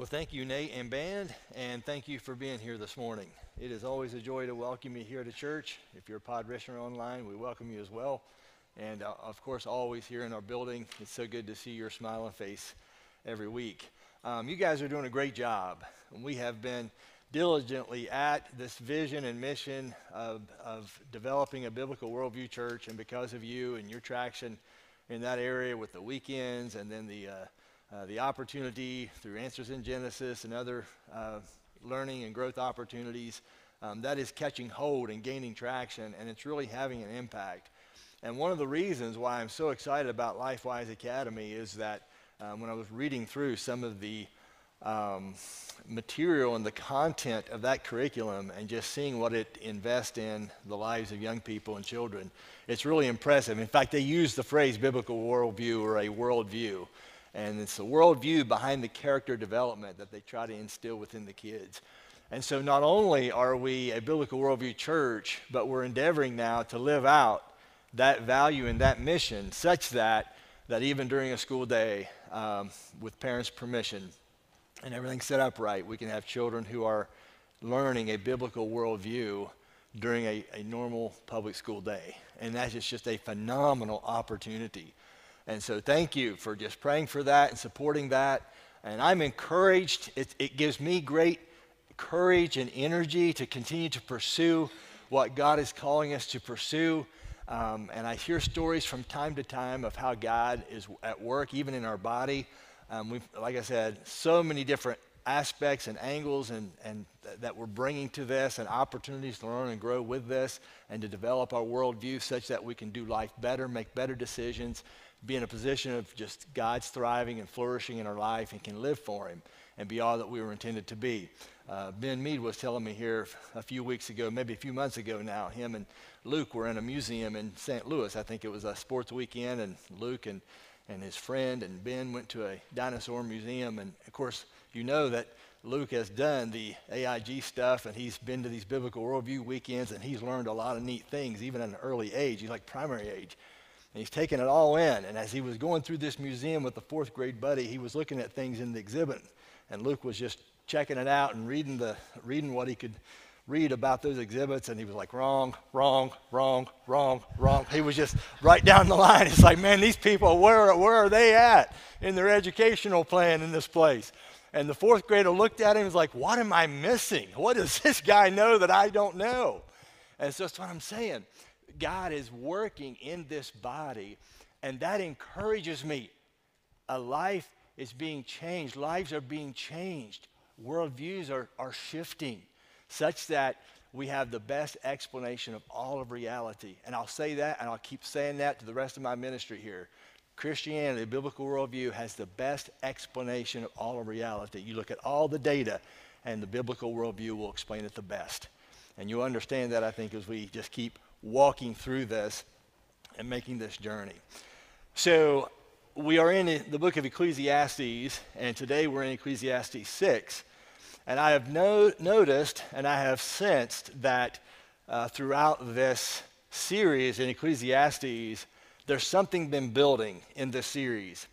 Well, thank you, Nate and band, and thank you for being here this morning. It is always a joy to welcome you here to church. If you're a pod listener online, we welcome you as well. And uh, of course, always here in our building, it's so good to see your smiling face every week. Um, you guys are doing a great job. We have been diligently at this vision and mission of, of developing a biblical worldview church, and because of you and your traction in that area with the weekends and then the uh, uh, the opportunity through Answers in Genesis and other uh, learning and growth opportunities, um, that is catching hold and gaining traction, and it's really having an impact. And one of the reasons why I'm so excited about LifeWise Academy is that um, when I was reading through some of the um, material and the content of that curriculum and just seeing what it invests in the lives of young people and children, it's really impressive. In fact, they use the phrase biblical worldview or a worldview. And it's the worldview behind the character development that they try to instill within the kids. And so not only are we a biblical worldview church, but we're endeavoring now to live out that value and that mission such that, that even during a school day, um, with parents' permission and everything set up right, we can have children who are learning a biblical worldview during a, a normal public school day. And that is just a phenomenal opportunity and so thank you for just praying for that and supporting that. And I'm encouraged. It, it gives me great courage and energy to continue to pursue what God is calling us to pursue. Um, and I hear stories from time to time of how God is at work, even in our body. Um, we've, like I said, so many different aspects and angles and, and th- that we're bringing to this and opportunities to learn and grow with this and to develop our worldview such that we can do life better, make better decisions, be in a position of just God's thriving and flourishing in our life and can live for Him and be all that we were intended to be. Uh, ben Mead was telling me here a few weeks ago, maybe a few months ago now, him and Luke were in a museum in St. Louis. I think it was a sports weekend, and Luke and, and his friend and Ben went to a dinosaur museum. And of course, you know that Luke has done the AIG stuff, and he's been to these biblical worldview weekends, and he's learned a lot of neat things, even at an early age. He's like primary age. And he's taking it all in. And as he was going through this museum with the fourth grade buddy, he was looking at things in the exhibit. And Luke was just checking it out and reading, the, reading what he could read about those exhibits. And he was like, wrong, wrong, wrong, wrong, wrong. He was just right down the line. It's like, man, these people, where, where are they at in their educational plan in this place? And the fourth grader looked at him and was like, What am I missing? What does this guy know that I don't know? And so that's what I'm saying. God is working in this body, and that encourages me. A life is being changed, lives are being changed, worldviews are, are shifting such that we have the best explanation of all of reality. And I'll say that, and I'll keep saying that to the rest of my ministry here. Christianity, the biblical worldview, has the best explanation of all of reality. You look at all the data, and the biblical worldview will explain it the best. And you'll understand that, I think, as we just keep walking through this and making this journey. So, we are in the book of Ecclesiastes, and today we're in Ecclesiastes 6. And I have no, noticed and I have sensed that uh, throughout this series in Ecclesiastes, there's something been building in this series.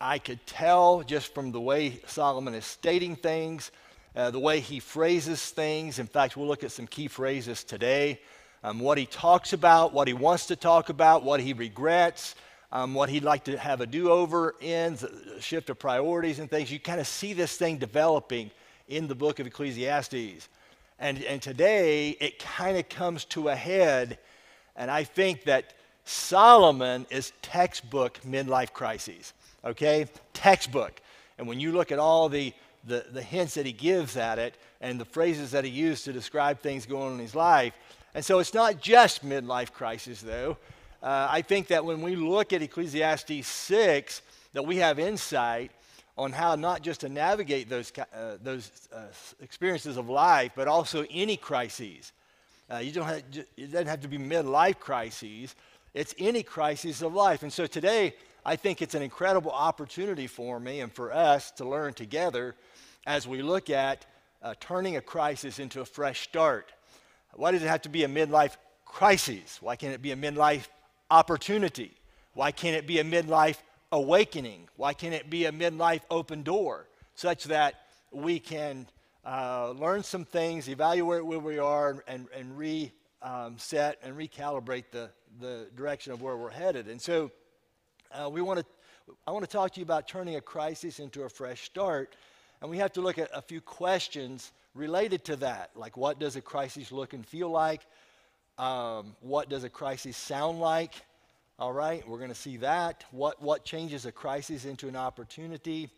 I could tell just from the way Solomon is stating things, uh, the way he phrases things. In fact, we'll look at some key phrases today um, what he talks about, what he wants to talk about, what he regrets, um, what he'd like to have a do over in, shift of priorities and things. You kind of see this thing developing in the book of Ecclesiastes. And, and today it kind of comes to a head, and I think that Solomon is textbook midlife crises, okay? Textbook. And when you look at all the, the, the hints that he gives at it and the phrases that he used to describe things going on in his life, and so it's not just midlife crisis, though. Uh, I think that when we look at Ecclesiastes 6, that we have insight on how not just to navigate those, uh, those uh, experiences of life, but also any crises. Uh, you don't have, it doesn't have to be midlife crises. It's any crisis of life. And so today, I think it's an incredible opportunity for me and for us to learn together as we look at uh, turning a crisis into a fresh start. Why does it have to be a midlife crisis? Why can't it be a midlife opportunity? Why can't it be a midlife awakening? Why can't it be a midlife open door such that we can uh, learn some things, evaluate where we are, and, and reset um, and recalibrate the, the direction of where we're headed. And so uh, we want to, I want to talk to you about turning a crisis into a fresh start. And we have to look at a few questions related to that, like what does a crisis look and feel like? Um, what does a crisis sound like? All right, we're going to see that. What, what changes a crisis into an opportunity?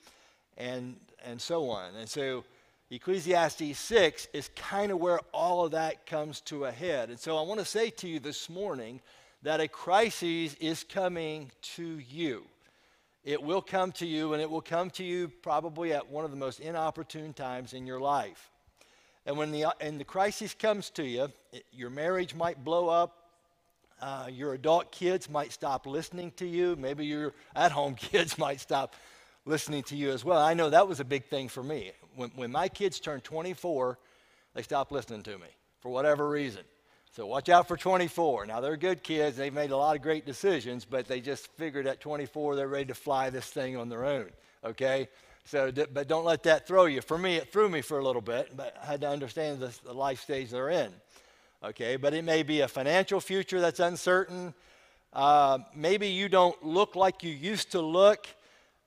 And, and so on. And so Ecclesiastes 6 is kind of where all of that comes to a head. And so I want to say to you this morning that a crisis is coming to you. It will come to you, and it will come to you probably at one of the most inopportune times in your life. And when the, and the crisis comes to you, it, your marriage might blow up. Uh, your adult kids might stop listening to you. Maybe your at home kids might stop listening to you as well. I know that was a big thing for me. When, when my kids turned 24, they stopped listening to me for whatever reason. So watch out for 24. Now they're good kids. They've made a lot of great decisions, but they just figured at 24 they're ready to fly this thing on their own. Okay? So, but don't let that throw you. For me, it threw me for a little bit, but I had to understand the, the life stage they're in. Okay, but it may be a financial future that's uncertain. Uh, maybe you don't look like you used to look.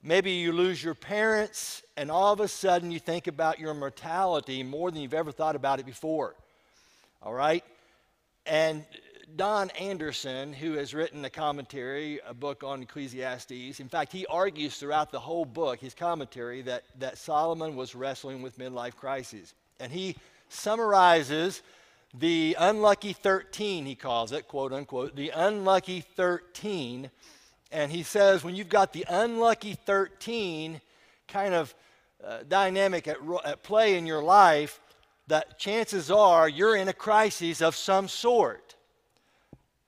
Maybe you lose your parents, and all of a sudden you think about your mortality more than you've ever thought about it before. All right? And Don Anderson, who has written a commentary, a book on Ecclesiastes, in fact, he argues throughout the whole book, his commentary, that, that Solomon was wrestling with midlife crises. And he summarizes the unlucky 13, he calls it, quote unquote, the unlucky 13. And he says, when you've got the unlucky 13 kind of uh, dynamic at, at play in your life, that chances are you're in a crisis of some sort.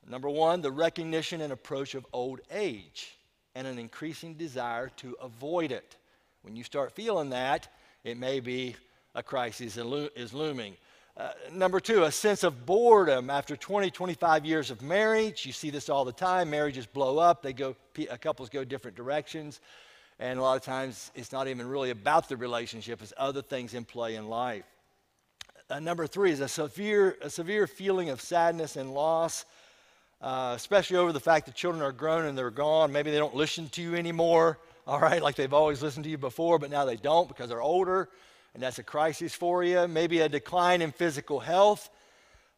Number one, the recognition and approach of old age and an increasing desire to avoid it. When you start feeling that, it may be a crisis is looming. Uh, number two, a sense of boredom after 20, 25 years of marriage. You see this all the time. Marriages blow up, they go, couples go different directions. And a lot of times it's not even really about the relationship, it's other things in play in life. Uh, number three is a severe, a severe feeling of sadness and loss uh, especially over the fact that children are grown and they're gone. Maybe they don't listen to you anymore, all right, like they've always listened to you before, but now they don't because they're older, and that's a crisis for you. Maybe a decline in physical health.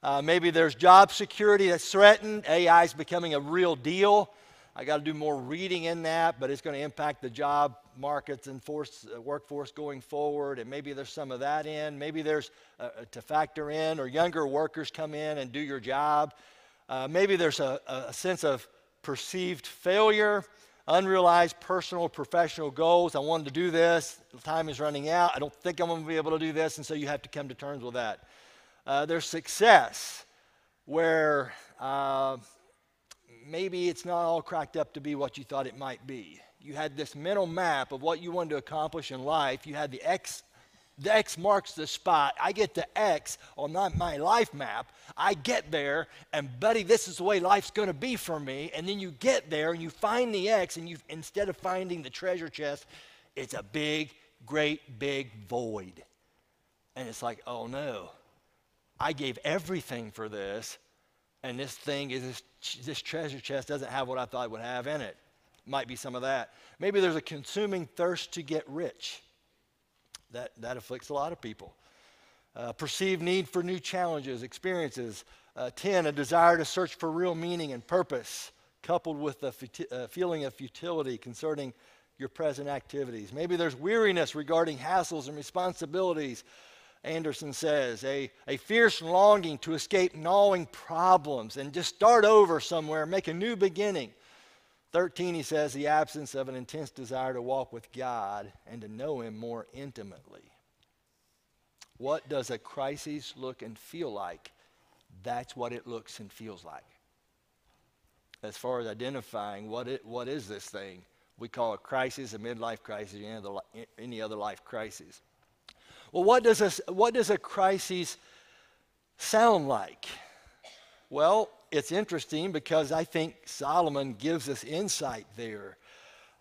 Uh, maybe there's job security that's threatened. AI is becoming a real deal. I got to do more reading in that, but it's going to impact the job markets and force, uh, workforce going forward. And maybe there's some of that in. Maybe there's uh, to factor in, or younger workers come in and do your job. Uh, maybe there's a, a sense of perceived failure, unrealized personal professional goals. I wanted to do this. Time is running out. I don't think I'm going to be able to do this. And so you have to come to terms with that. Uh, there's success where uh, maybe it's not all cracked up to be what you thought it might be. You had this mental map of what you wanted to accomplish in life. You had the X the X marks the spot. I get the X on my, my life map. I get there, and buddy, this is the way life's going to be for me. And then you get there and you find the X, and you instead of finding the treasure chest, it's a big, great, big void. And it's like, oh no, I gave everything for this, and this thing is this, this treasure chest doesn't have what I thought it would have in it. Might be some of that. Maybe there's a consuming thirst to get rich that, that afflicts a lot of people. Uh, perceived need for new challenges, experiences. Uh, 10, a desire to search for real meaning and purpose, coupled with a futi- uh, feeling of futility concerning your present activities. Maybe there's weariness regarding hassles and responsibilities. Anderson says, a, a fierce longing to escape gnawing problems and just start over somewhere, make a new beginning. 13, he says, the absence of an intense desire to walk with God and to know Him more intimately. What does a crisis look and feel like? That's what it looks and feels like. As far as identifying what, it, what is this thing, we call a crisis, a midlife crisis, any other, any other life crisis. Well, what does, a, what does a crisis sound like? Well, it's interesting because I think Solomon gives us insight there.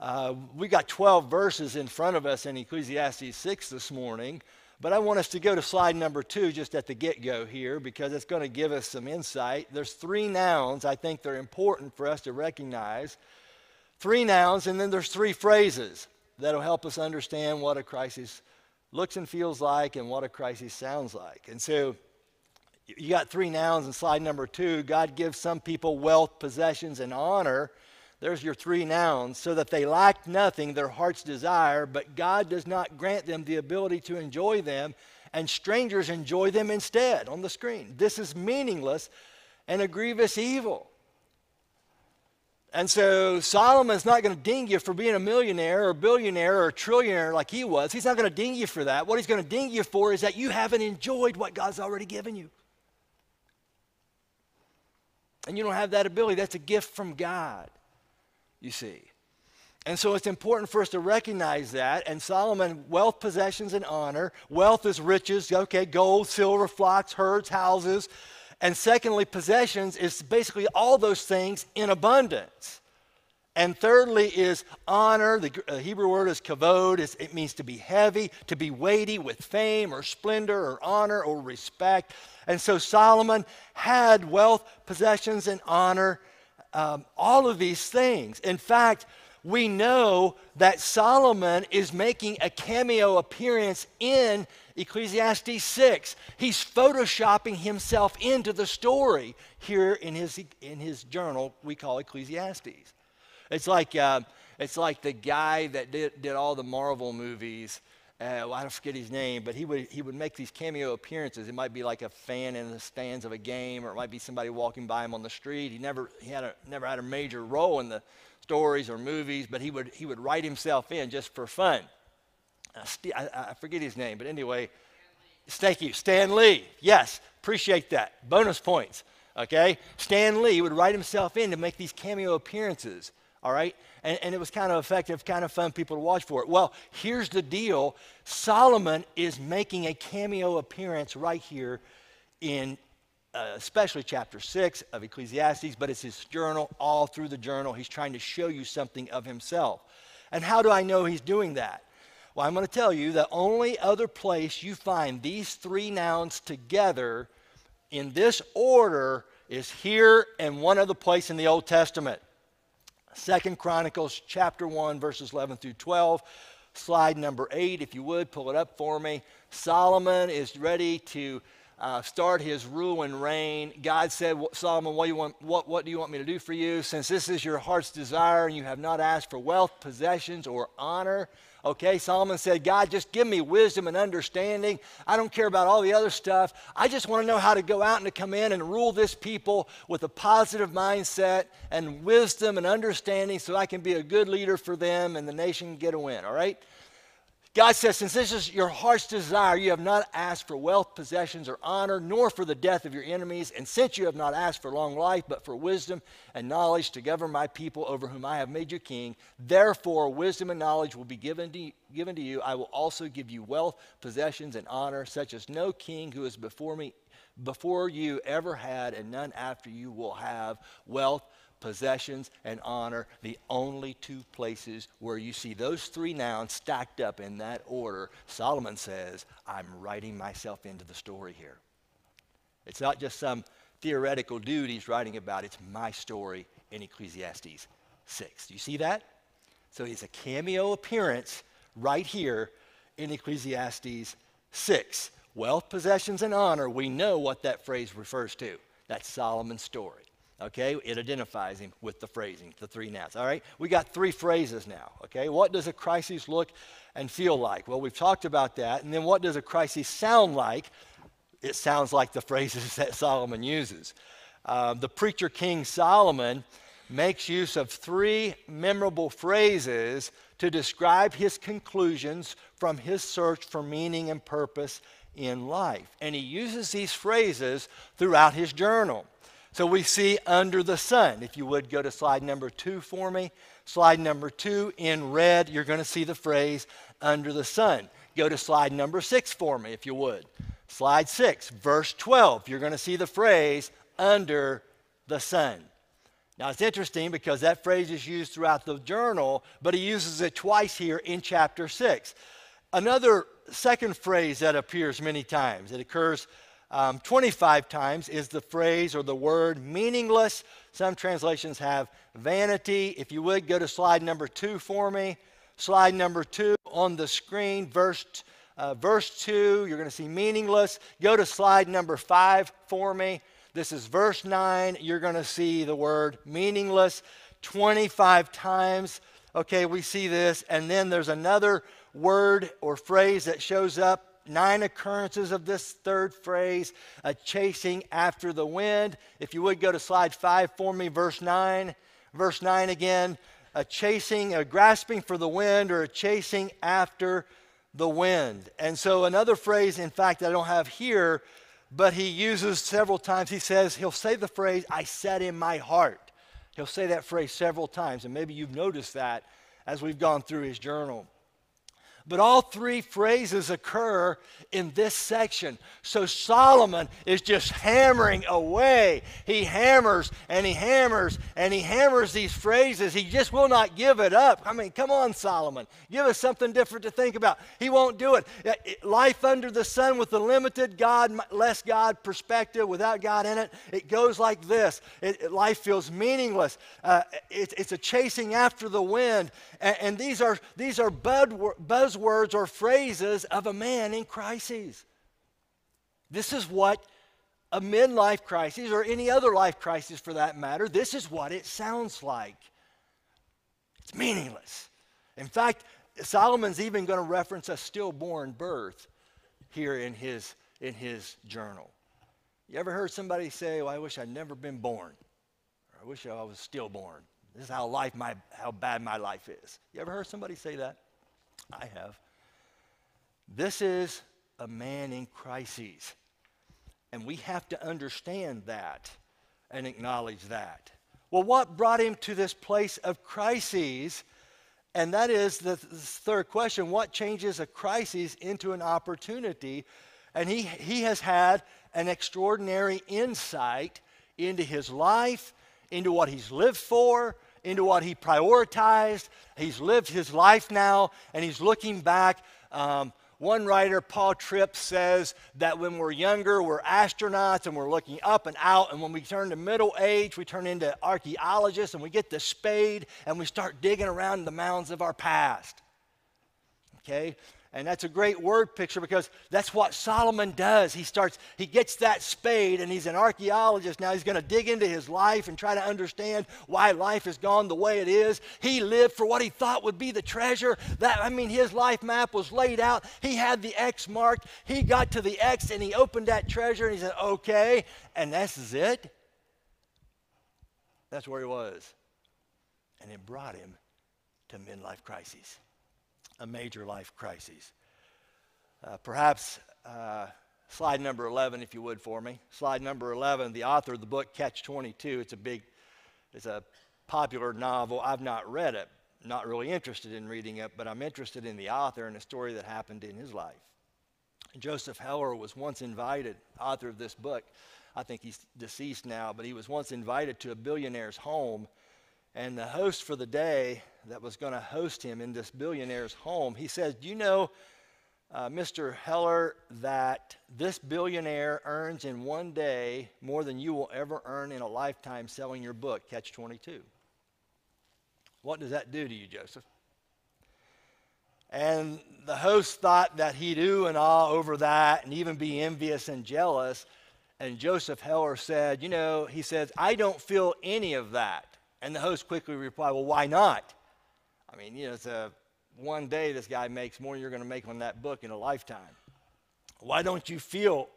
Uh, we got 12 verses in front of us in Ecclesiastes 6 this morning, but I want us to go to slide number two just at the get go here because it's going to give us some insight. There's three nouns I think they're important for us to recognize. Three nouns, and then there's three phrases that'll help us understand what a crisis looks and feels like and what a crisis sounds like. And so you got three nouns in slide number two. God gives some people wealth, possessions, and honor. There's your three nouns, so that they lack nothing, their heart's desire, but God does not grant them the ability to enjoy them, and strangers enjoy them instead on the screen. This is meaningless and a grievous evil. And so Solomon's not going to ding you for being a millionaire or billionaire or trillionaire like he was. He's not going to ding you for that. What he's going to ding you for is that you haven't enjoyed what God's already given you. And you don't have that ability. That's a gift from God you see. And so it's important for us to recognize that. And Solomon, wealth, possessions, and honor. Wealth is riches, okay, gold, silver, flocks, herds, houses. And secondly, possessions is basically all those things in abundance. And thirdly is honor. The uh, Hebrew word is kavod. It means to be heavy, to be weighty with fame or splendor or honor or respect. And so Solomon had wealth, possessions, and honor um, all of these things. In fact, we know that Solomon is making a cameo appearance in Ecclesiastes 6. He's photoshopping himself into the story here in his, in his journal we call Ecclesiastes. It's like, uh, it's like the guy that did, did all the Marvel movies uh, well, I don't forget his name, but he would, he would make these cameo appearances. It might be like a fan in the stands of a game, or it might be somebody walking by him on the street. He never, he had a, never had a major role in the stories or movies, but he would, he would write himself in just for fun. I, I, forget his name, but anyway, thank you, Stan Lee. Yes, appreciate that. Bonus points. Okay, Stan Lee would write himself in to make these cameo appearances. All right, and, and it was kind of effective, kind of fun people to watch for it. Well, here's the deal Solomon is making a cameo appearance right here in uh, especially chapter 6 of Ecclesiastes, but it's his journal, all through the journal. He's trying to show you something of himself. And how do I know he's doing that? Well, I'm going to tell you the only other place you find these three nouns together in this order is here and one other place in the Old Testament. Second Chronicles chapter 1, verses 11 through 12. Slide number 8, if you would, pull it up for me. Solomon is ready to uh, start his rule and reign. God said, Solomon, what do, you want, what, what do you want me to do for you? Since this is your heart's desire and you have not asked for wealth, possessions, or honor, Okay, Solomon said, God, just give me wisdom and understanding. I don't care about all the other stuff. I just want to know how to go out and to come in and rule this people with a positive mindset and wisdom and understanding so I can be a good leader for them and the nation get a win. All right? God says, Since this is your heart's desire, you have not asked for wealth, possessions, or honor, nor for the death of your enemies. And since you have not asked for long life, but for wisdom and knowledge to govern my people over whom I have made you king, therefore wisdom and knowledge will be given to, you, given to you. I will also give you wealth, possessions, and honor, such as no king who is before me, before you ever had, and none after you will have wealth possessions, and honor, the only two places where you see those three nouns stacked up in that order, Solomon says, I'm writing myself into the story here. It's not just some theoretical dude he's writing about, it's my story in Ecclesiastes 6. Do you see that? So it's a cameo appearance right here in Ecclesiastes 6. Wealth, possessions, and honor, we know what that phrase refers to. That's Solomon's story. Okay, it identifies him with the phrasing, the three nouns. All right, we got three phrases now. Okay, what does a crisis look and feel like? Well, we've talked about that. And then what does a crisis sound like? It sounds like the phrases that Solomon uses. Um, the preacher king Solomon makes use of three memorable phrases to describe his conclusions from his search for meaning and purpose in life. And he uses these phrases throughout his journal. So we see under the sun. If you would go to slide number two for me. Slide number two in red, you're going to see the phrase under the sun. Go to slide number six for me, if you would. Slide six, verse 12, you're going to see the phrase under the sun. Now, it's interesting because that phrase is used throughout the journal, but he uses it twice here in chapter 6. Another second phrase that appears many times, it occurs um, 25 times, is the phrase or the word meaningless. Some translations have vanity. If you would, go to slide number two for me. Slide number two on the screen, verse, uh, verse 2, you're going to see meaningless. Go to slide number five for me. This is verse 9. You're going to see the word meaningless 25 times. Okay, we see this. And then there's another word or phrase that shows up. Nine occurrences of this third phrase, a chasing after the wind. If you would go to slide five for me, verse 9. Verse 9 again, a chasing, a grasping for the wind, or a chasing after the wind. And so, another phrase, in fact, I don't have here, but he uses several times. He says, he'll say the phrase, I said in my heart. He'll say that phrase several times, and maybe you've noticed that as we've gone through his journal. But all three phrases occur in this section. So Solomon is just hammering away. He hammers and he hammers and he hammers these phrases. He just will not give it up. I mean, come on, Solomon. Give us something different to think about. He won't do it. Life under the sun with the limited God, less God perspective, without God in it, it goes like this. It, life feels meaningless. Uh, it, it's a chasing after the wind. And, and these are, these are buzzwords words or phrases of a man in crises. This is what a midlife crisis, or any other life crisis for that matter, this is what it sounds like. It's meaningless. In fact, Solomon's even going to reference a stillborn birth here in his, in his journal. You ever heard somebody say, well, I wish I'd never been born? Or I wish I was stillborn. This is how life my, how bad my life is. You ever heard somebody say that? I have. This is a man in crises. And we have to understand that and acknowledge that. Well, what brought him to this place of crises? And that is the, third question what changes a crisis into an opportunity? And he, he has had an extraordinary insight into his life, into what he's lived for, into what he prioritized. He's lived his life now, and he's looking back. Um, one writer, Paul Tripp, says that when we're younger, we're astronauts and we're looking up and out. And when we turn to middle age, we turn into archaeologists and we get the spade and we start digging around the mounds of our past. Okay? And that's a great word picture because that's what Solomon does. He starts, he gets that spade and he's an archaeologist. Now he's going to dig into his life and try to understand why life has gone the way it is. He lived for what he thought would be the treasure. That I mean, his life map was laid out. He had the X marked. He got to the X and he opened that treasure and he said, okay, and this is it. That's where he was. And it brought him to midlife crises a major life crisis. Uh, perhaps uh, slide number 11, if you would, for me. Slide number 11, the author of the book, Catch 22. It's a big, it's a popular novel. I've not read it, not really interested in reading it, but I'm interested in the author and the story that happened in his life. Joseph Heller was once invited, author of this book. I think he's deceased now, but he was once invited to a billionaire's home and the host for the day that was going to host him in this billionaire's home, he says, Do you know, uh, Mr. Heller, that this billionaire earns in one day more than you will ever earn in a lifetime selling your book, Catch 22? What does that do to you, Joseph? And the host thought that he'd ooh and ah over that and even be envious and jealous. And Joseph Heller said, You know, he says, I don't feel any of that. And the host quickly replied, Well, why not? I mean, you know, it's a one day this guy makes more than you're going to make on that book in a lifetime. Why don't you feel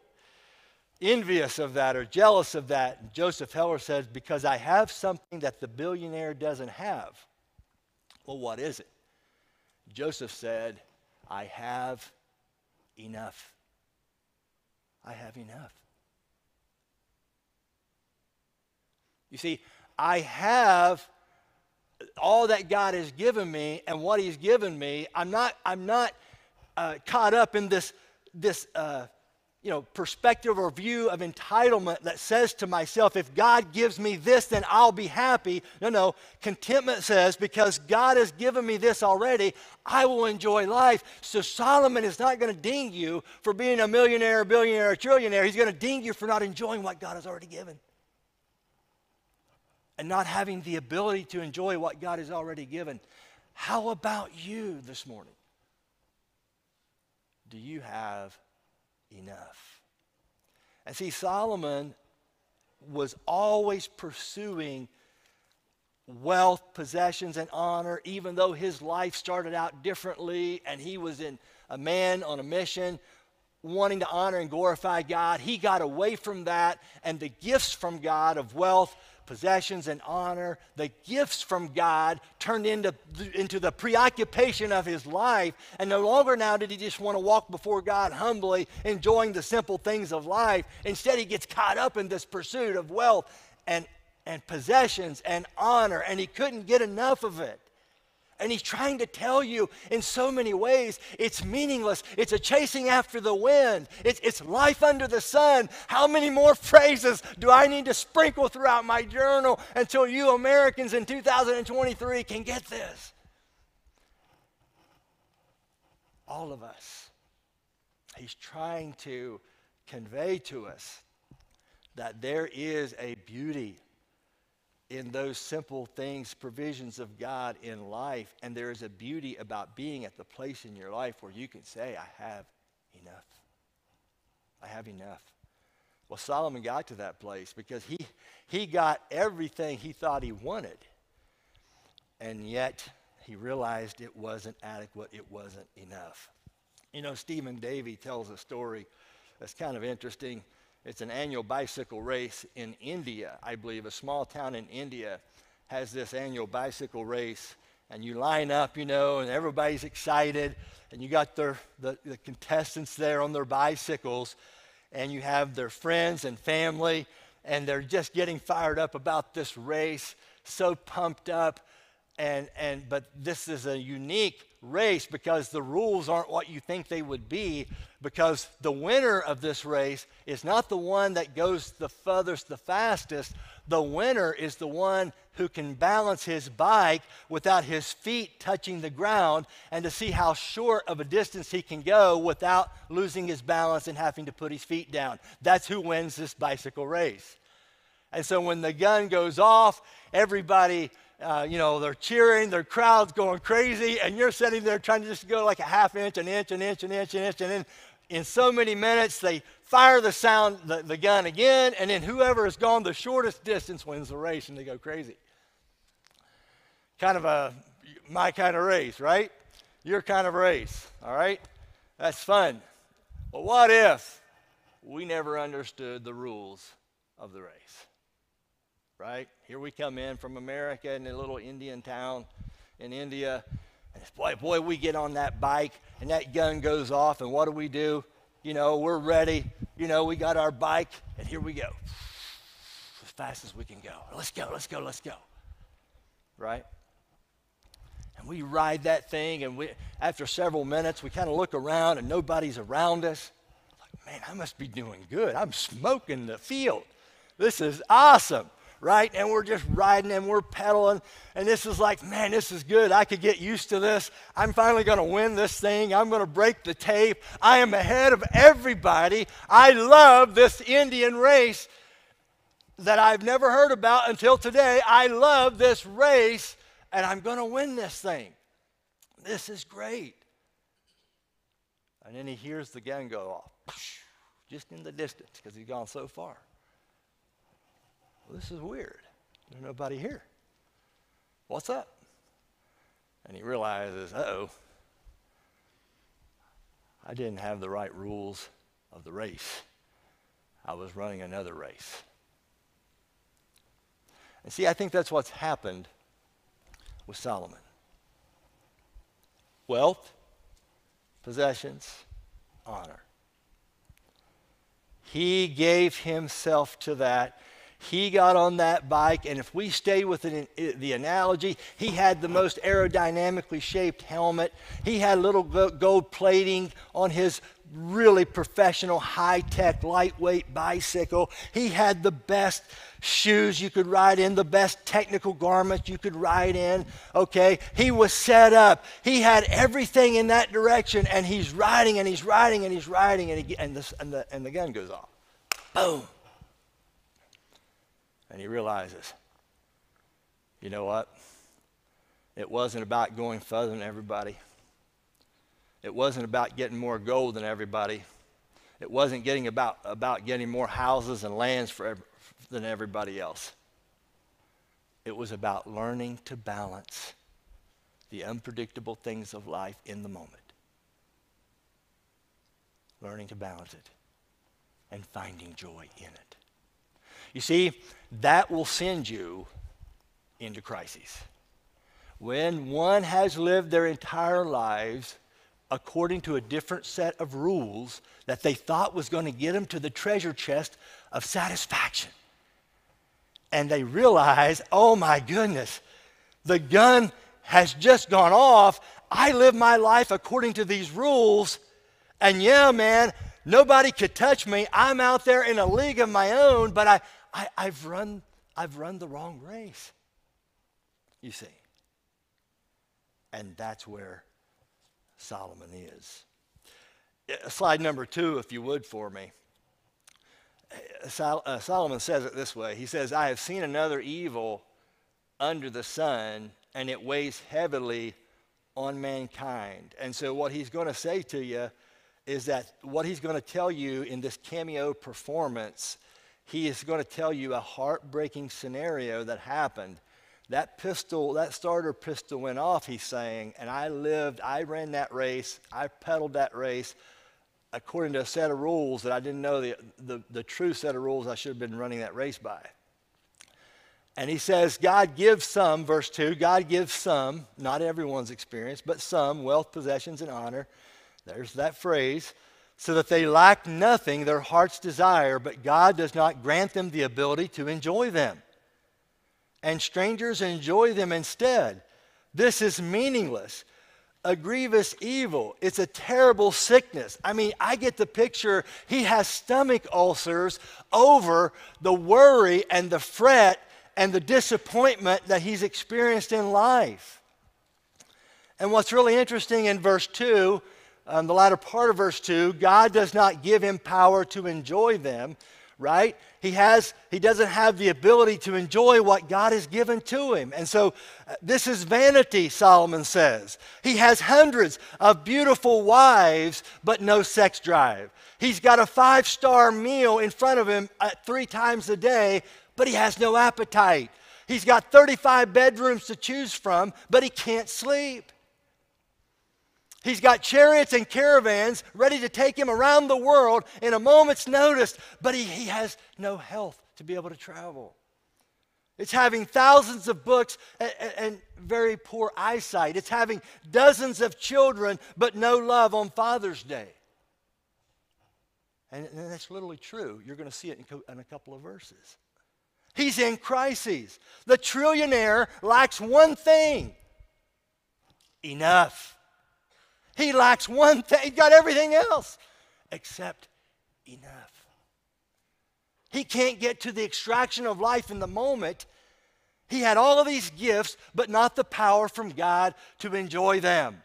envious of that or jealous of that? And Joseph Heller says, Because I have something that the billionaire doesn't have. Well, what is it? Joseph said, I have enough. I have enough. You see, I have all that God has given me and what He's given me. I'm not, I'm not uh, caught up in this, this uh, you know, perspective or view of entitlement that says to myself, if God gives me this, then I'll be happy. No, no. Contentment says, because God has given me this already, I will enjoy life. So Solomon is not going to ding you for being a millionaire, billionaire, trillionaire. He's going to ding you for not enjoying what God has already given. And not having the ability to enjoy what God has already given. How about you this morning? Do you have enough. And see, Solomon was always pursuing wealth, possessions, and honor, even though his life started out differently and he was in a man on a mission wanting to honor and glorify God. He got away from that, and the gifts from God of wealth, possessions and honor, the gifts from God turned into, into the preoccupation of his life. And no longer now did he just want to walk before God humbly, enjoying the simple things of life. Instead, he gets caught up in this pursuit of wealth and, and possessions and honor, and he couldn't get enough of it. And he's trying to tell you in so many ways it's meaningless. It's a chasing after the wind. It's, it's life under the sun. How many more phrases do I need to sprinkle throughout my journal until you Americans in 2023 can get this? All of us. He's trying to convey to us that there is a beauty in those simple things, provisions of God in life. And there is a beauty about being at the place in your life where you can say, I have enough. I have enough. Well, Solomon got to that place because he, he got everything he thought he wanted. And yet, he realized it wasn't adequate, it wasn't enough. You know, Stephen Davey tells a story that's kind of interesting. It's an annual bicycle race in India, I believe. A small town in India has this annual bicycle race, and you line up, you know, and everybody's excited, and you got their, the, the contestants there on their bicycles, and you have their friends and family, and they're just getting fired up about this race, so pumped up. And, and, but this is a unique race because the rules aren't what you think they would be because the winner of this race is not the one that goes the furthest the fastest. The winner is the one who can balance his bike without his feet touching the ground and to see how short of a distance he can go without losing his balance and having to put his feet down. That's who wins this bicycle race. And so when the gun goes off everybody uh, you know, they're cheering, their crowd's going crazy, and you're sitting there trying to just go like a half inch, an inch, an inch, an inch, an inch, and then in so many minutes they fire the sound, the, the gun again, and then whoever has gone the shortest distance wins the race, and they go crazy. Kind of a my kind of race, right? Your kind of race, all right? That's fun. But what if we never understood the rules of the race? Right? Here we come in from America in a little Indian town in India. And boy, boy, we get on that bike and that gun goes off, and what do we do? You know, we're ready. You know, we got our bike, and here we go. As fast as we can go. Let's go, let's go, let's go. Right? And we ride that thing, and we, after several minutes, we kind of look around, and nobody's around us. Like, man, I must be doing good. I'm smoking the field. This is awesome right? And we're just riding and we're pedaling. And this is like, man, this is good. I could get used to this. I'm finally going to win this thing. I'm going to break the tape. I am ahead of everybody. I love this Indian race that I've never heard about until today. I love this race and I'm going to win this thing. This is great. And then he hears the gun go off, just in the distance because he's gone so far this is weird. There's nobody here. What's up? And he realizes, oh, I didn't have the right rules of the race. I was running another race. And see, I think that's what's happened with Solomon wealth, possessions, honor. He gave himself to that He got on that bike, and if we stay with the analogy, he had the most aerodynamically shaped helmet. He had little gold plating on his really professional, high tech, lightweight bicycle. He had the best shoes you could ride in, the best technical garments you could ride in. Okay? He was set up. He had everything in that direction, and he's riding and he's riding and he's riding, and, he, and, the, and, the, and the gun goes off. Boom. And he realizes, you know what? It wasn't about going further than everybody. It wasn't about getting more gold than everybody. It wasn't getting about, about getting more houses and lands for, than everybody else. It was about learning to balance the unpredictable things of life in the moment. Learning to balance it and finding joy in it. You see, that will send you into crises. When one has lived their entire lives according to a different set of rules that they thought was going to get them to the treasure chest of satisfaction. And they realize, oh my goodness, the gun has just gone off. I live my life according to these rules. And yeah, man, nobody could touch me. I'm out there in a league of my own, but I, I, I've, run, I've run the wrong race. You see. And that's where Solomon is. Slide number two, if you would, for me. Sol- uh, Solomon says it this way He says, I have seen another evil under the sun, and it weighs heavily on mankind. And so, what he's going to say to you is that what he's going to tell you in this cameo performance, he is going to tell you a heartbreaking scenario that happened that pistol, that starter pistol went off, he's saying, and I lived, I ran that race, I pedaled that race according to a set of rules that I didn't know the, the, the true set of rules I should have been running that race by. And he says, God gives some, verse 2, God gives some, not everyone's experience, but some, wealth, possessions, and honor. There's that phrase. So that they lack nothing their heart's desire, but God does not grant them the ability to enjoy them and strangers enjoy them instead. This is meaningless. A grievous evil. It's a terrible sickness. I mean, I get the picture. He has stomach ulcers over the worry and the fret and the disappointment that he's experienced in life. And what's really interesting in verse 2, um, the latter part of verse 2, God does not give him power to enjoy them right? He has he doesn't have the ability to enjoy what God has given to him. And so uh, this is vanity, Solomon says. He has hundreds of beautiful wives but no sex drive. He's got a five-star meal in front of him at uh, 3 times a day, but he has no appetite. He's got 35 bedrooms to choose from, but he can't sleep. He's got chariots and caravans ready to take him around the world in a moment's notice, but he, he has no health to be able to travel. It's having thousands of books and, and, very poor eyesight. It's having dozens of children, but no love on Father's Day. And, and that's literally true. You're going to see it in, co- in a couple of verses. He's in crises. The trillionaire lacks one thing enough. He lacks one thing. He's got everything else except enough. He can't get to the extraction of life in the moment. He had all of these gifts, but not the power from God to enjoy them.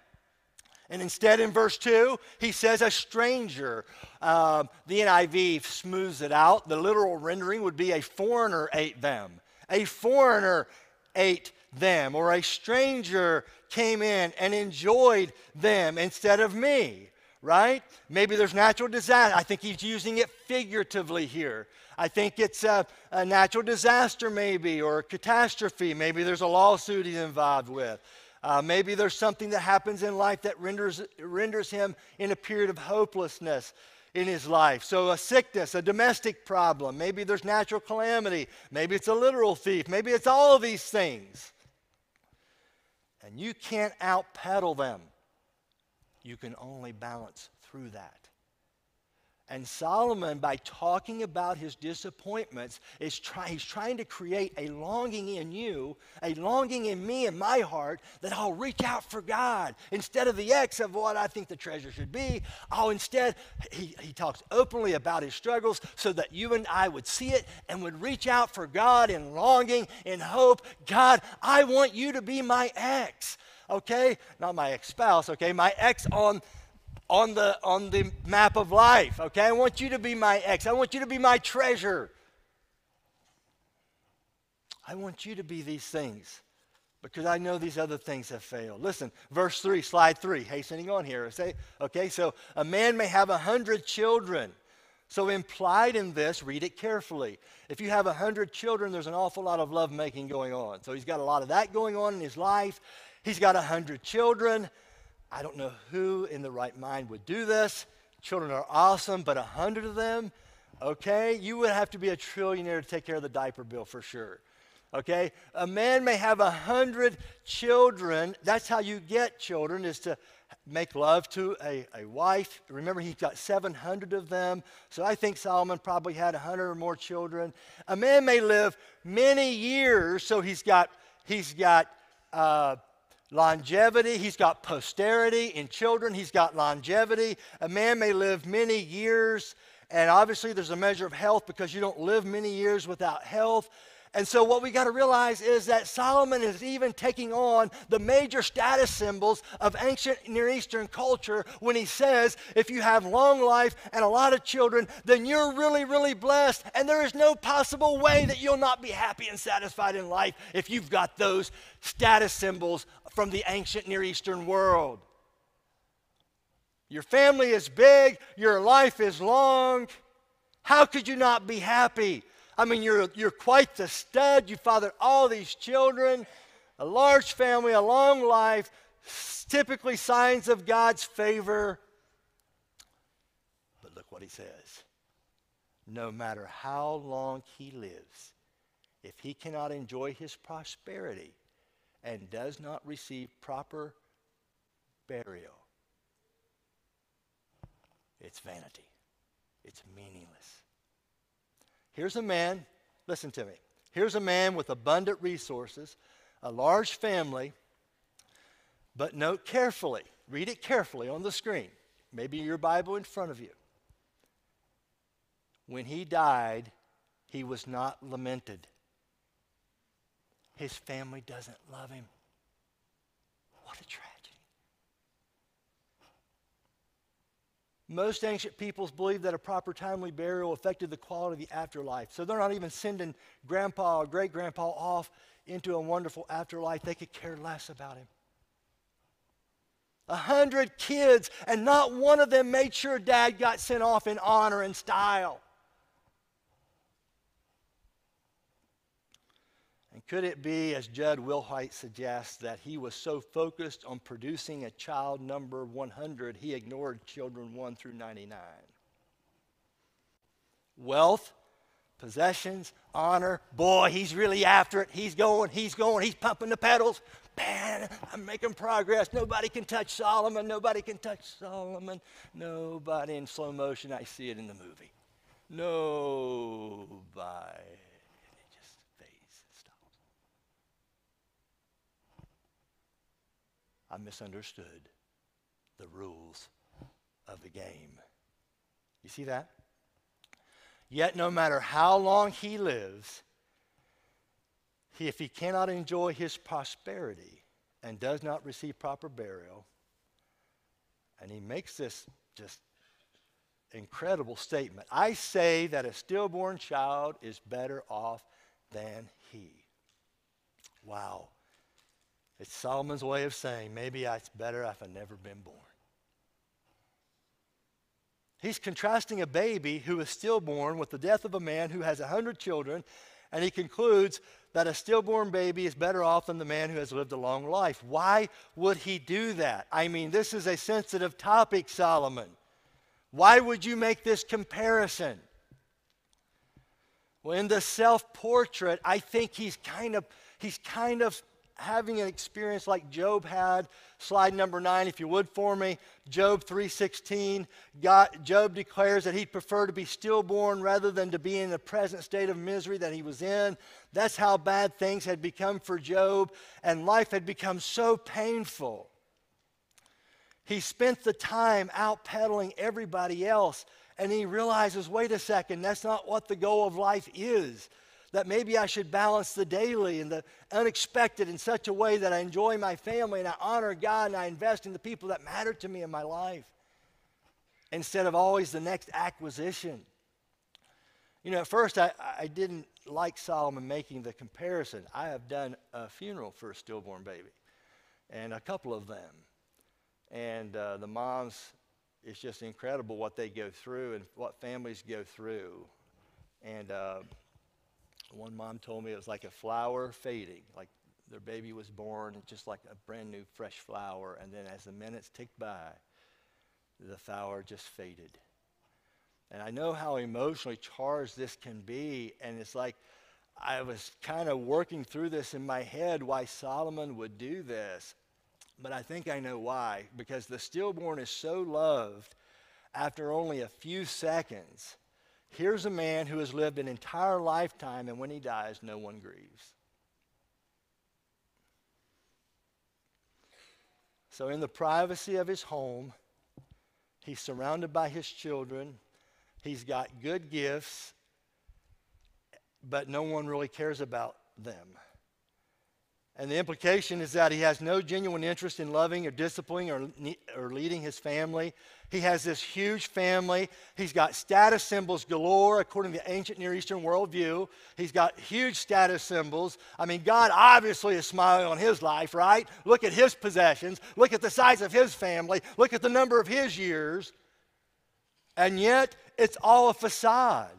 And instead, in verse 2, he says, a stranger. Um, the NIV smooths it out. The literal rendering would be a foreigner ate them. A foreigner ate them, or a stranger came in and enjoyed them instead of me, right? Maybe there's natural disaster. I think he's using it figuratively here. I think it's a, a natural disaster, maybe, or a catastrophe. Maybe there's a lawsuit he's involved with. Uh, maybe there's something that happens in life that renders, renders him in a period of hopelessness in his life. So, a sickness, a domestic problem, maybe there's natural calamity, maybe it's a literal thief, maybe it's all of these things. And you can't outpedal them. You can only balance through that. And Solomon, by talking about his disappointments, is try, he's trying to create a longing in you, a longing in me in my heart that I'll reach out for God. Instead of the X of what I think the treasure should be, I'll instead, he, he talks openly about his struggles so that you and I would see it and would reach out for God in longing, in hope. God, I want you to be my X, okay? Not my ex spouse, okay? My X on on the, on the map of life, okay? I want you to be my ex i want you to be my treasure. I want you to be these things because I know these other things have failed. Listen, verse 3, slide 3, hastening on here. Say, okay, so a man may have a hundred children. So implied in this, read it carefully. If you have a hundred children, there's an awful lot of love making going on. So he's got a lot of that going on in his life. He's got a hundred children. I don't know who in the right mind would do this. Children are awesome, but a hundred of them, okay, you would have to be a trillionaire to take care of the diaper bill for sure. Okay? A man may have a hundred children. That's how you get children, is to make love to a, a wife. Remember, he's got 700 of them. So I think Solomon probably had 100 or more children. A man may live many years, so he's got, he's got uh, longevity. He's got posterity in children. He's got longevity. A man may live many years, and obviously there's a measure of health because you don't live many years without health. And so, what we got to realize is that Solomon is even taking on the major status symbols of ancient Near Eastern culture when he says, if you have long life and a lot of children, then you're really, really blessed. And there is no possible way that you'll not be happy and satisfied in life if you've got those status symbols from the ancient Near Eastern world. Your family is big, your life is long. How could you not be happy? I mean, you're, you're quite the stud. You fathered all these children, a large family, a long life, typically signs of God's favor. But look what he says no matter how long he lives, if he cannot enjoy his prosperity and does not receive proper burial, it's vanity. It's meaningless. Here's a man, listen to me. Here's a man with abundant resources, a large family, but note carefully, read it carefully on the screen, maybe your Bible in front of you. When he died, he was not lamented. His family doesn't love him. What a tragedy. Most ancient peoples believed that a proper timely burial affected the quality of the afterlife. So they're not even sending grandpa or great grandpa off into a wonderful afterlife. They could care less about him. A hundred kids, and not one of them made sure dad got sent off in honor and style. Could it be, as Jud Wilhite suggests, that he was so focused on producing a child number 100, he ignored children 1 through 99? Wealth, possessions, honor, boy, he's really after it. He's going, he's going, he's pumping the pedals. Man, I'm making progress. Nobody can touch Solomon. Nobody can touch Solomon. Nobody in slow motion. I see it in the movie. Nobody. I misunderstood the rules of the game. You see that? Yet, no matter how long he lives, if he cannot enjoy his prosperity and does not receive proper burial, and he makes this just incredible statement I say that a stillborn child is better off than he. Wow. It's Solomon's way of saying, maybe it's better if I'd never been born. He's contrasting a baby who is stillborn with the death of a man who has a hundred children, and he concludes that a stillborn baby is better off than the man who has lived a long life. Why would he do that? I mean, this is a sensitive topic, Solomon. Why would you make this comparison? Well, in the self portrait, I think he's kind of, he's kind of having an experience like Job had. Slide number nine, if you would for me. Job 3:16. God, Job declares that he'd prefer to be stillborn rather than to be in the present state of misery that he was in. That's how bad things had become for Job, and life had become so painful. He spent the time out pedaling everybody else, and he realizes, wait a second, that's not what the goal of life is that maybe I should balance the daily and the unexpected in such a way that I enjoy my family and I honor God and I invest in the people that matter to me in my life instead of always the next acquisition. You know, at first I, I didn't like Solomon making the comparison. I have done a funeral for a stillborn baby and a couple of them. And uh, the moms, it's just incredible what they go through and what families go through. And uh, one mom told me it was like a flower fading, like their baby was born, just like a brand new fresh flower, and then as the minutes ticked by, the flower just faded. And I know how emotionally charged this can be, and it's like I was kind of working through this in my head why Solomon would do this. But I think I know why. Because the stillborn is so loved after only a few seconds Here's a man who has lived an entire lifetime, and when he dies, no one grieves. So, in the privacy of his home, he's surrounded by his children. He's got good gifts, but no one really cares about them. And the implication is that he has no genuine interest in loving or disciplining or, or leading his family. He has this huge family. He's got status symbols galore, according to the ancient Near Eastern worldview. He's got huge status symbols. I mean, God obviously is smiling on his life, right? Look at his possessions. Look at the size of his family. Look at the number of his years. And yet, it's all a facade.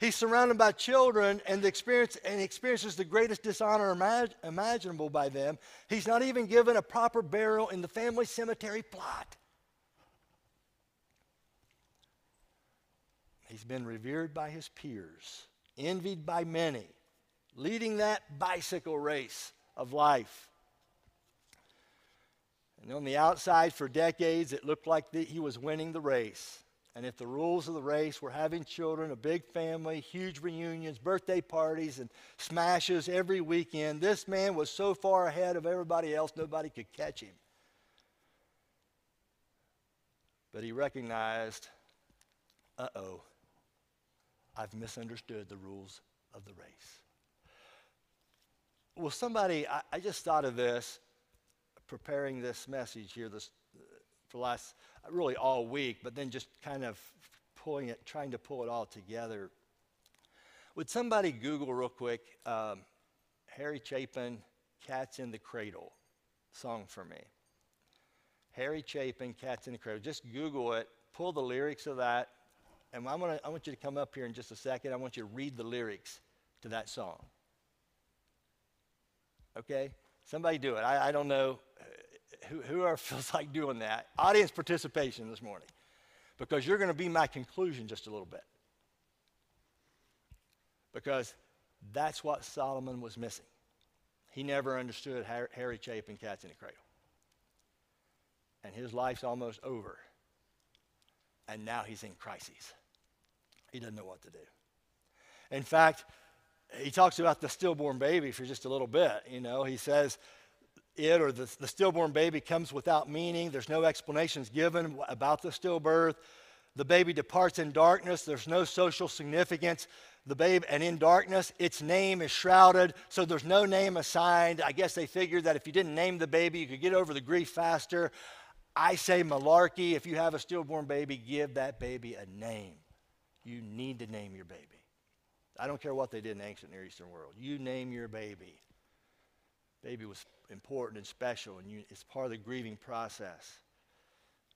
He's surrounded by children and, experience, and experiences the greatest dishonor imag- imaginable by them. He's not even given a proper burial in the family cemetery plot. He's been revered by his peers, envied by many, leading that bicycle race of life. And on the outside, for decades, it looked like the, he was winning the race. And if the rules of the race were having children, a big family, huge reunions, birthday parties, and smashes every weekend, this man was so far ahead of everybody else, nobody could catch him. But he recognized, uh oh, I've misunderstood the rules of the race. Well, somebody, I, I just thought of this preparing this message here this, for last really all week, but then just kind of pulling it, trying to pull it all together. Would somebody Google real quick um, Harry Chapin, Cats in the Cradle song for me? Harry Chapin, Cats in the Cradle. Just Google it, pull the lyrics of that, and I'm gonna, I want you to come up here in just a second. I want you to read the lyrics to that song. Okay? Somebody do it. I, I don't know whoever feels like doing that, audience participation this morning, because you're going to be my conclusion just a little bit. Because that's what Solomon was missing. He never understood Harry Chapin Cats in the Cradle. And his life's almost over. And now he's in crises. He doesn't know what to do. In fact, he talks about the stillborn baby for just a little bit. You know, he says, it or the, the stillborn baby comes without meaning. There's no explanations given about the stillbirth. The baby departs in darkness. There's no social significance. The babe, and in darkness, its name is shrouded, so there's no name assigned. I guess they figured that if you didn't name the baby, you could get over the grief faster. I say malarkey. If you have a stillborn baby, give that baby a name. You need to name your baby. I don't care what they did in ancient Near Eastern world. You name your baby. Baby was important and special, and you, it's part of the grieving process.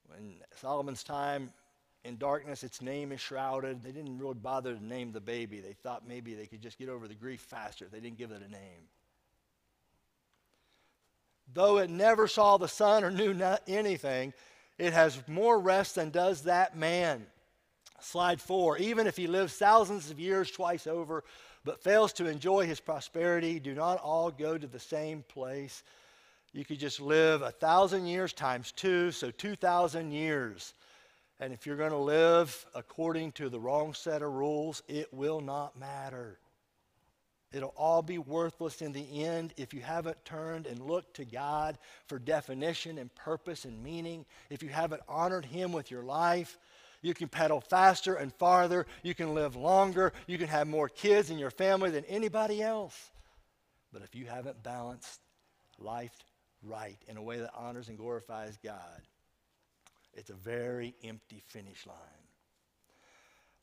When Solomon's time in darkness, its name is shrouded. They didn't really bother to name the baby. They thought maybe they could just get over the grief faster. They didn't give it a name. Though it never saw the sun or knew anything, it has more rest than does that man. Slide four. Even if he lives thousands of years twice over, but fails to enjoy his prosperity, do not all go to the same place. You could just live a thousand years times two, so 2,000 years. And if you're going to live according to the wrong set of rules, it will not matter. It'll all be worthless in the end if you haven't turned and looked to God for definition and purpose and meaning. If you haven't honored Him with your life, you can pedal faster and farther. You can live longer. You can have more kids in your family than anybody else. But if you haven't balanced life right in a way that honors and glorifies God, it's a very empty finish line.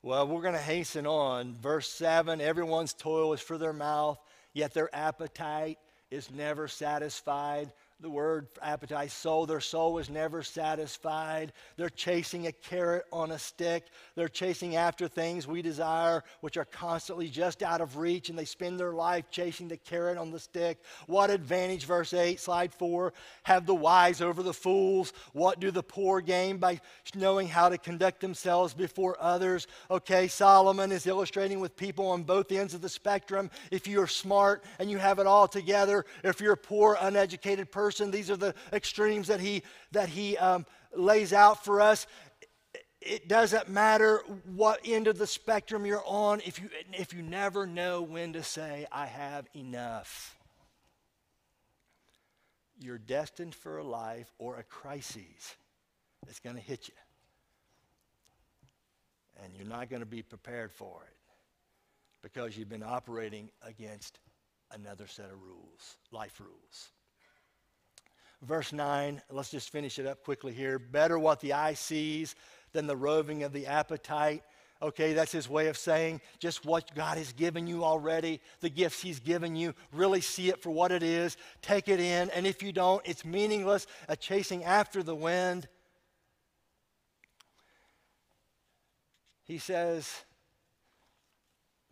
Well, we're going to hasten on. Verse 7 Everyone's toil is for their mouth, yet their appetite is never satisfied the word appetite, soul. Their soul was never satisfied. They're chasing a carrot on a stick. They're chasing after things we desire, which are constantly just out of reach, and they spend their life chasing the carrot on the stick. What advantage, verse 8, slide 4, have the wise over the fools? What do the poor gain by knowing how to conduct themselves before others? Okay, Solomon is illustrating with people on both ends of the spectrum. If you're smart and you have it all together, if you're a poor, uneducated person, person. These are the extremes that he, that he um, lays out for us. It doesn't matter what end of the spectrum you're on if you, if you never know when to say, I have enough. You're destined for a life or a crisis that's going to hit you. And you're not going to be prepared for it because you've been operating against another set of rules, life rules. Verse 9, let's just finish it up quickly here. Better what the eye sees than the roving of the appetite. Okay, that's his way of saying just what God has given you already, the gifts he's given you. Really see it for what it is. Take it in. And if you don't, it's meaningless, a chasing after the wind. He says,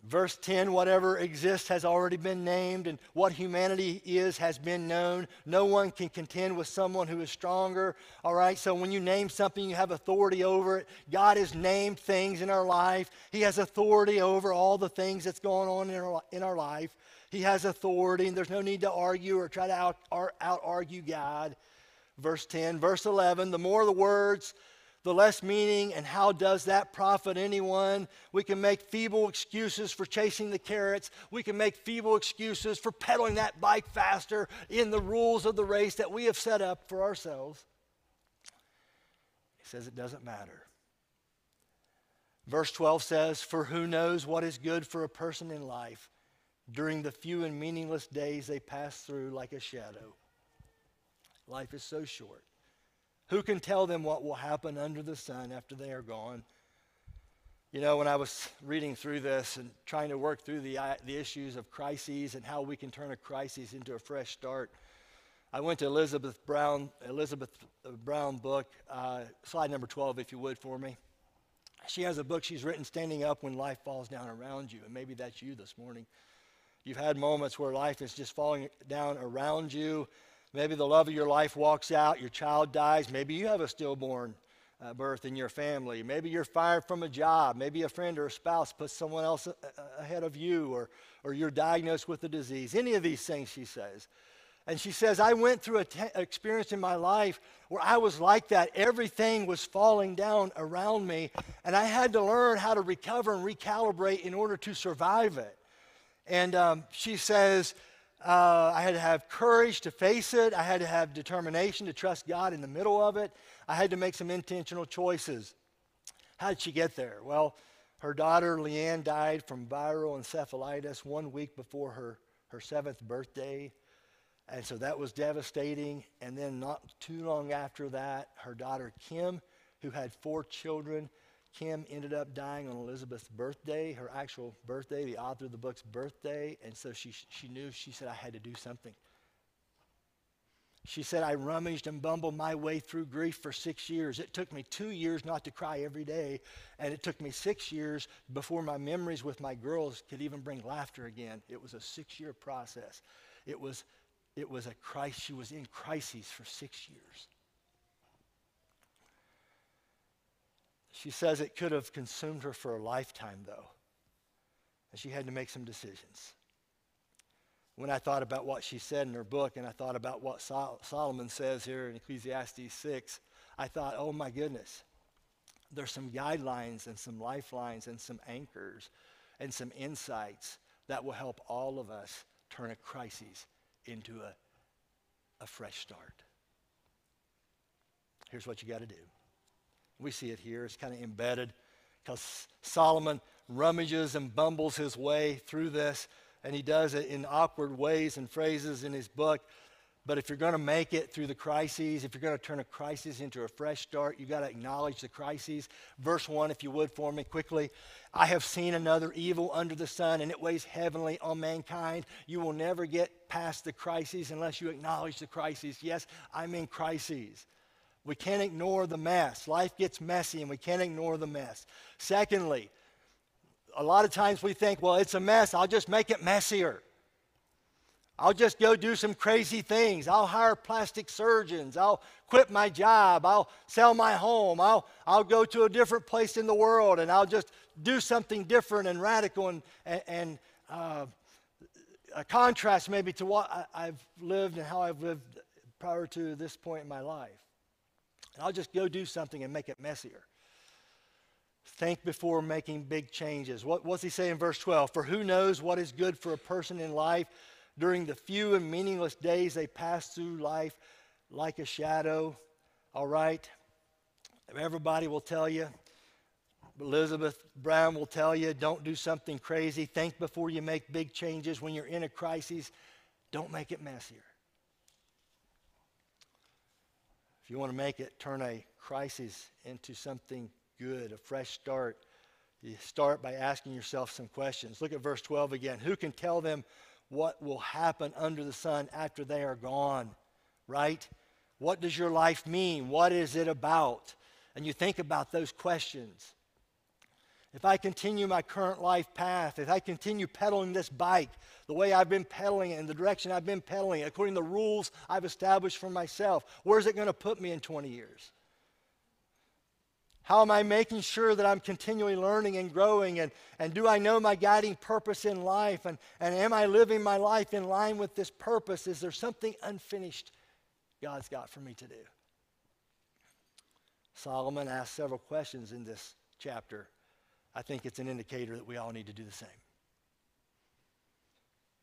Verse 10 whatever exists has already been named, and what humanity is has been known. No one can contend with someone who is stronger. All right, so when you name something, you have authority over it. God has named things in our life, He has authority over all the things that's going on in our, in our life. He has authority, and there's no need to argue or try to out, out argue God. Verse 10, verse 11 the more the words, the less meaning, and how does that profit anyone? We can make feeble excuses for chasing the carrots. We can make feeble excuses for pedaling that bike faster in the rules of the race that we have set up for ourselves. He says it doesn't matter. Verse 12 says, For who knows what is good for a person in life during the few and meaningless days they pass through like a shadow? Life is so short. Who can tell them what will happen under the sun after they are gone? You know, when I was reading through this and trying to work through the, uh, the issues of crises and how we can turn a crisis into a fresh start, I went to Elizabeth Brown, Elizabeth Brown book, uh, slide number 12, if you would, for me. She has a book she's written, Standing Up When Life Falls Down Around You, and maybe that's you this morning. You've had moments where life is just falling down around you, Maybe the love of your life walks out, your child dies. Maybe you have a stillborn uh, birth in your family. Maybe you're fired from a job. Maybe a friend or a spouse puts someone else a- a- ahead of you, or, or you're diagnosed with a disease. Any of these things, she says. And she says, I went through an experience in my life where I was like that. Everything was falling down around me, and I had to learn how to recover and recalibrate in order to survive it. And um, she says, uh, I had to have courage to face it. I had to have determination to trust God in the middle of it. I had to make some intentional choices. How did she get there? Well, her daughter Leanne died from viral encephalitis one week before her, her seventh birthday. And so that was devastating. And then, not too long after that, her daughter Kim, who had four children, Kim ended up dying on Elizabeth's birthday, her actual birthday, the author of the book's birthday. And so she, she knew, she said, I had to do something. She said, I rummaged and bumbled my way through grief for six years. It took me two years not to cry every day, and it took me six years before my memories with my girls could even bring laughter again. It was a six year process. It was, it was a crisis. She was in crises for six years. She says it could have consumed her for a lifetime, though. And she had to make some decisions. When I thought about what she said in her book and I thought about what Sol- Solomon says here in Ecclesiastes 6, I thought, oh my goodness, there's some guidelines and some lifelines and some anchors and some insights that will help all of us turn a crisis into a, a fresh start. Here's what you got to do. We see it here. It's kind of embedded because Solomon rummages and bumbles his way through this, and he does it in awkward ways and phrases in his book. But if you're going to make it through the crises, if you're going to turn a crisis into a fresh start, you've got to acknowledge the crises. Verse 1, if you would, for me quickly. I have seen another evil under the sun, and it weighs heavily on mankind. You will never get past the crises unless you acknowledge the crises. Yes, I'm in crises. We can't ignore the mess. Life gets messy, and we can't ignore the mess. Secondly, a lot of times we think, well, it's a mess, I'll just make it messier. I'll just go do some crazy things. I'll hire plastic surgeons. I'll quit my job. I'll sell my home. I'll, I'll go to a different place in the world and I'll just do something different and radical and, and, and uh, a contrast maybe to what I, I've lived and how I've lived prior to this point in my life. And I'll just go do something and make it messier. Think before making big changes. What, what's he say in verse 12? For who knows what is good for a person in life? during the few and meaningless days they pass through life like a shadow. All right? Everybody will tell you. Elizabeth Brown will tell you don't do something crazy. Think before you make big changes. When you're in a crisis, don't make it messier. If you want to make it, turn a crisis into something good, a fresh start. You start by asking yourself some questions. Look at verse 12 again. Who can tell them what will happen under the sun after they are gone, right? What does your life mean? What is it about? And you think about those questions. If I continue my current life path, if I continue pedaling this bike the way I've been pedaling it, in the direction I've been pedaling it, according to the rules I've established for myself, where's it going to put me in 20 years? How am I making sure that I'm continually learning and growing? And, and do I know my guiding purpose in life? And, and am I living my life in line with this purpose? Is there something unfinished God's got for me to do? Solomon asked several questions in this chapter. I think it's an indicator that we all need to do the same.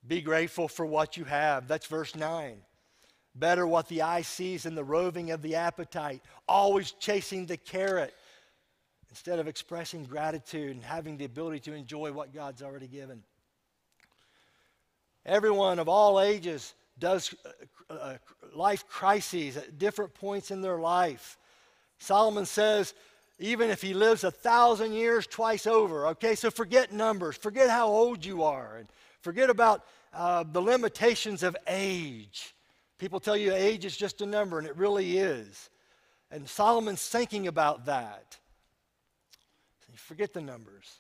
Be grateful for what you have. That's verse 9. Better what the eye sees than the roving of the appetite, always chasing the carrot instead of expressing gratitude and having the ability to enjoy what God's already given. Everyone of all ages does uh, uh, life crises at different points in their life. Solomon says, even if he lives a thousand years twice over, okay, so forget numbers, forget how old you are, and forget about uh, the limitations of age. People tell you age is just a number, and it really is. And Solomon's thinking about that. So Forget the numbers.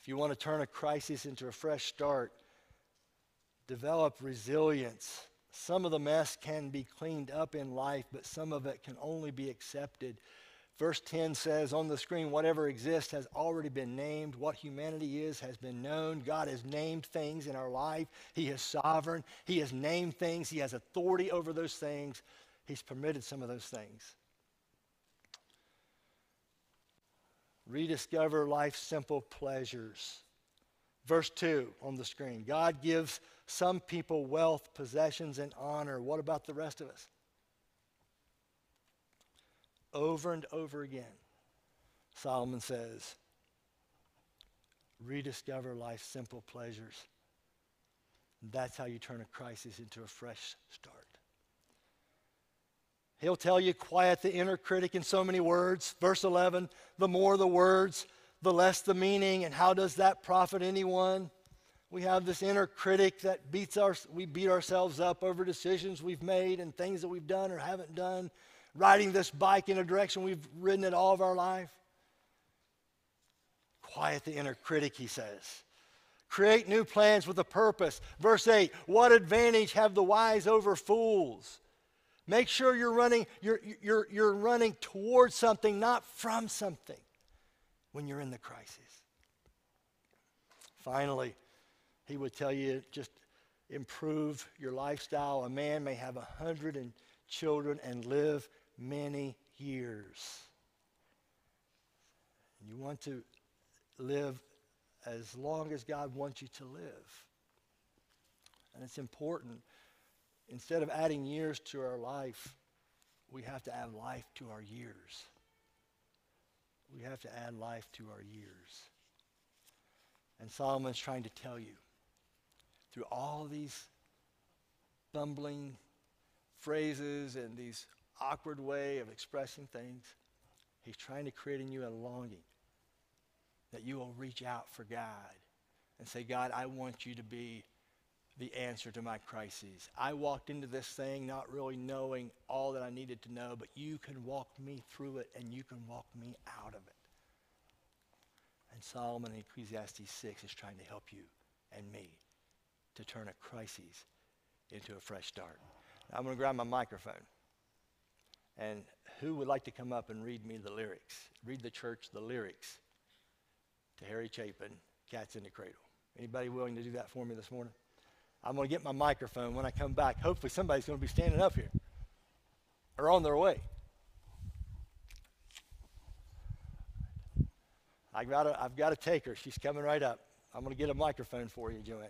If you want to turn a crisis into a fresh start, develop resilience. Some of the mess can be cleaned up in life, but some of it can only be accepted. Verse 10 says on the screen, whatever exists has already been named. What humanity is has been known. God has named things in our life. He is sovereign. He has named things. He has authority over those things. He's permitted some of those things. rediscover life's simple pleasures. Verse 2 on the screen God gives some people wealth, possessions, and honor. What about the rest of us? Over and over again, Solomon says, rediscover life's simple pleasures. That's how you turn a crisis into a fresh start. He'll tell you, quiet the inner critic in so many words. Verse 11, the more the words, the less the meaning. And how does that profit anyone? We have this inner critic that beats our, we beat ourselves up over decisions we've made and things that we've done or haven't done, riding this bike in a direction we've ridden it all of our life. Quiet the inner critic, he says. Create new plans with a purpose. Verse 8, what advantage have the wise over fools? Make sure you're running, you're, you're, you're running towards something, not from something when you're in the crisis. Finally, he would tell you just improve your lifestyle. A man may have a hundred and children and live many years. You want to live as long as God wants you to live. And it's important. Instead of adding years to our life, we have to add life to our years. We have to add life to our years. And Solomon's trying to tell you through all these bumbling phrases and these awkward way of expressing things, he's trying to create in you a longing that you will reach out for God and say, God, I want you to be the answer to my crises. I walked into this thing not really knowing all that I needed to know, but you can walk me through it and you can walk me out of it. And Solomon in Ecclesiastes 6 is trying to help you and me to turn a crisis into a fresh start. Now, I'm going to grab my microphone. And who would like to come up and read me the lyrics? Read the church the lyrics to Harry Chapin, Cats in the Cradle. Anybody willing to do that for me this morning? I'm going to get my microphone when I come back. Hopefully, somebody's going to be standing up here or on their way. I've got to take her. She's coming right up. I'm going to get a microphone for you, Joanne.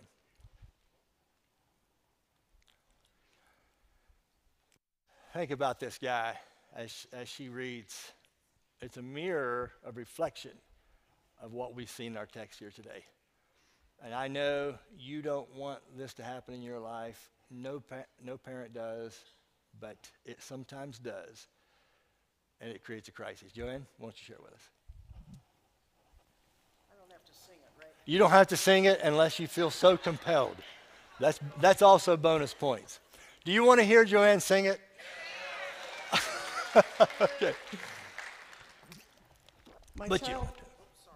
Think about this guy as, as she reads. It's a mirror of reflection of what we see in our text here today. And I know you don't want this to happen in your life. No, pa- no parent does, but it sometimes does. And it creates a crisis. Joanne, why don't you share with us? I don't have to sing it, right? You don't have to sing it unless you feel so compelled. That's, that's also bonus points. Do you want to hear Joanne sing it? okay. My But you don't have to.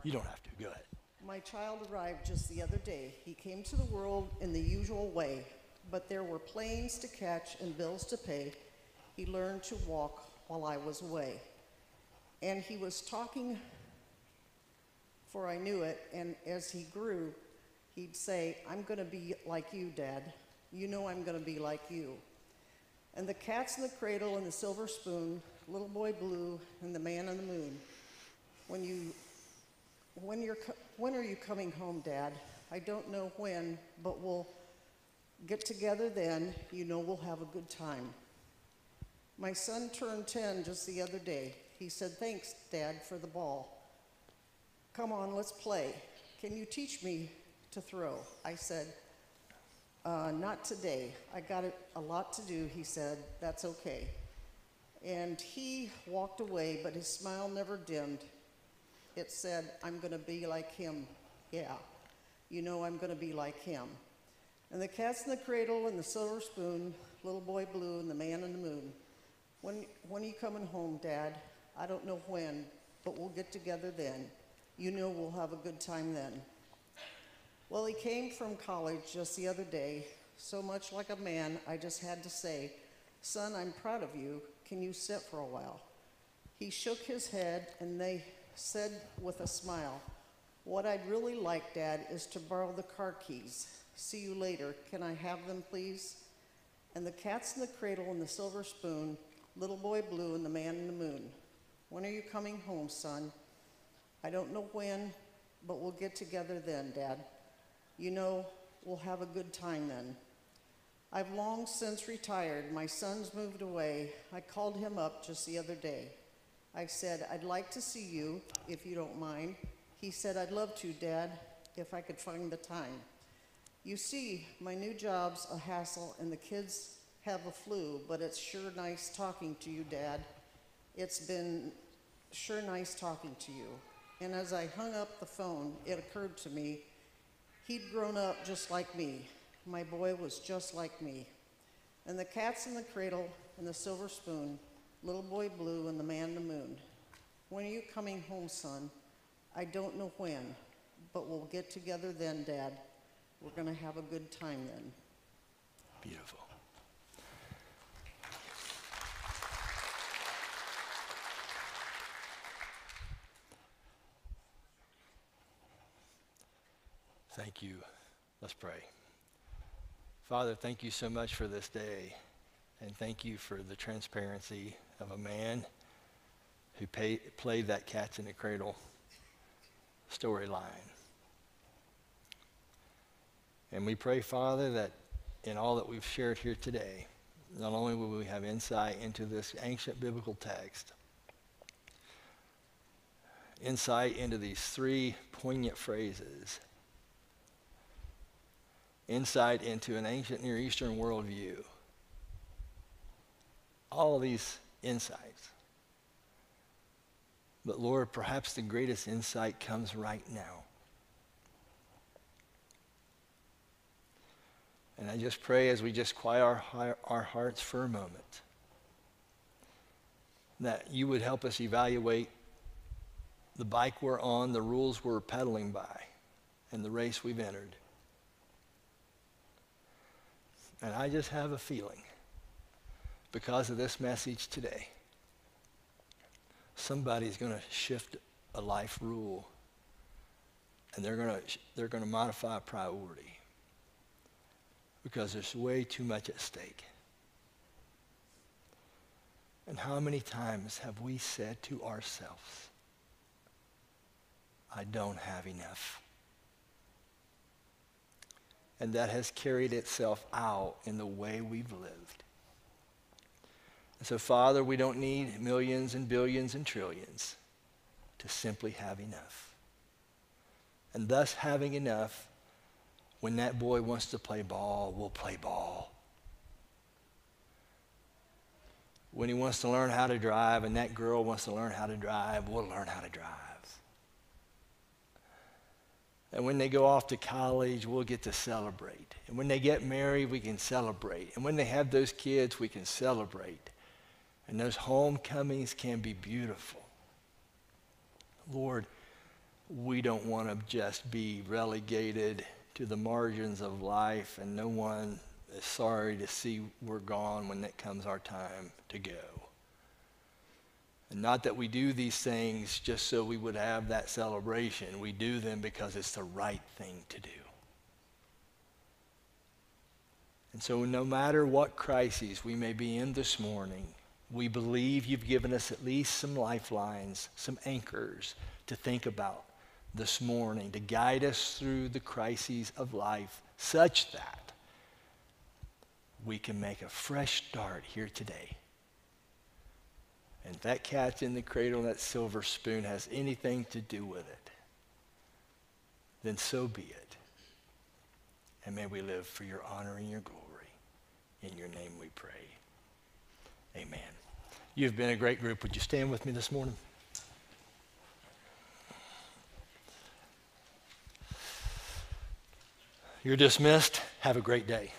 You don't have to. Go ahead. my child arrived just the other day. He came to the world in the usual way, but there were planes to catch and bills to pay. He learned to walk while I was away. And he was talking, for I knew it, and as he grew, he'd say, I'm going to be like you, Dad. You know I'm going to be like you. And the cat's in the cradle and the silver spoon, little boy blue, and the man on the moon. When you when, you're, when are you coming home, Dad? I don't know when, but we'll get together then. You know we'll have a good time. My son turned 10 just the other day. He said, Thanks, Dad, for the ball. Come on, let's play. Can you teach me to throw? I said, uh, Not today. I got it, a lot to do, he said. That's okay. And he walked away, but his smile never dimmed it said, I'm going to be like him. Yeah, you know I'm going to be like him. And the cat's in the cradle and the silver spoon, little boy blue and the man in the moon. When, when are you coming home, Dad? I don't know when, but we'll get together then. You know we'll have a good time then. Well, he came from college just the other day. So much like a man, I just had to say, Son, I'm proud of you. Can you sit for a while? He shook his head and they said with a smile, What I'd really like, Dad, is to borrow the car keys. See you later. Can I have them, please? And the cat's in the cradle and the silver spoon, little boy blue and the man in the moon. When are you coming home, son? I don't know when, but we'll get together then, Dad. You know, we'll have a good time then. I've long since retired. My son's moved away. I called him up just the other day. I said, I'd like to see you, if you don't mind. He said, I'd love to, Dad, if I could find the time. You see, my new job's a hassle, and the kids have a flu, but it's sure nice talking to you, Dad. It's been sure nice talking to you. And as I hung up the phone, it occurred to me he'd grown up just like me. My boy was just like me. And the cat's in the cradle and the silver spoon Little Boy Blue and the Man in the Moon. When are you coming home, son? I don't know when, but we'll get together then, Dad. We're going to have a good time then. Beautiful. Thank you. Let's pray. Father, thank you so much for this day. And thank you for the transparency of a man who pay, played that cats in the cradle storyline. And we pray, Father, that in all that we've shared here today, not only will we have insight into this ancient biblical text, insight into these three poignant phrases, insight into an ancient Near Eastern worldview, all of these insights. But Lord, perhaps the greatest insight comes right now. And I just pray as we just quiet our, our hearts for a moment that you would help us evaluate the bike we're on, the rules we're pedaling by, and the race we've entered. And I just have a feeling, because of this message today, somebody's going to shift a life rule and they're going to they're going to modify a priority because there's way too much at stake. And how many times have we said to ourselves, I don't have enough? And that has carried itself out in the way we've lived. And so, Father, we don't need millions and billions and trillions to simply have enough. And thus, having enough, when that boy wants to play ball, we'll play ball. When he wants to learn how to drive and that girl wants to learn how to drive, we'll learn how to drive. And when they go off to college, we'll get to celebrate. And when they get married, we can celebrate. And when they have those kids, we can celebrate. And those homecomings can be beautiful. Lord, we don't want to just be relegated to the margins of life, and no one is sorry to see we're gone when it comes our time to go. And not that we do these things just so we would have that celebration. We do them because it's the right thing to do. And so, no matter what crises we may be in this morning, we believe you've given us at least some lifelines, some anchors to think about this morning to guide us through the crises of life such that we can make a fresh start here today. And that cat's in the cradle and that silver spoon has anything to do with it, then so be it. And may we live for your honor and your glory. In your name we pray. Amen. You've been a great group. Would you stand with me this morning? You're dismissed. Have a great day.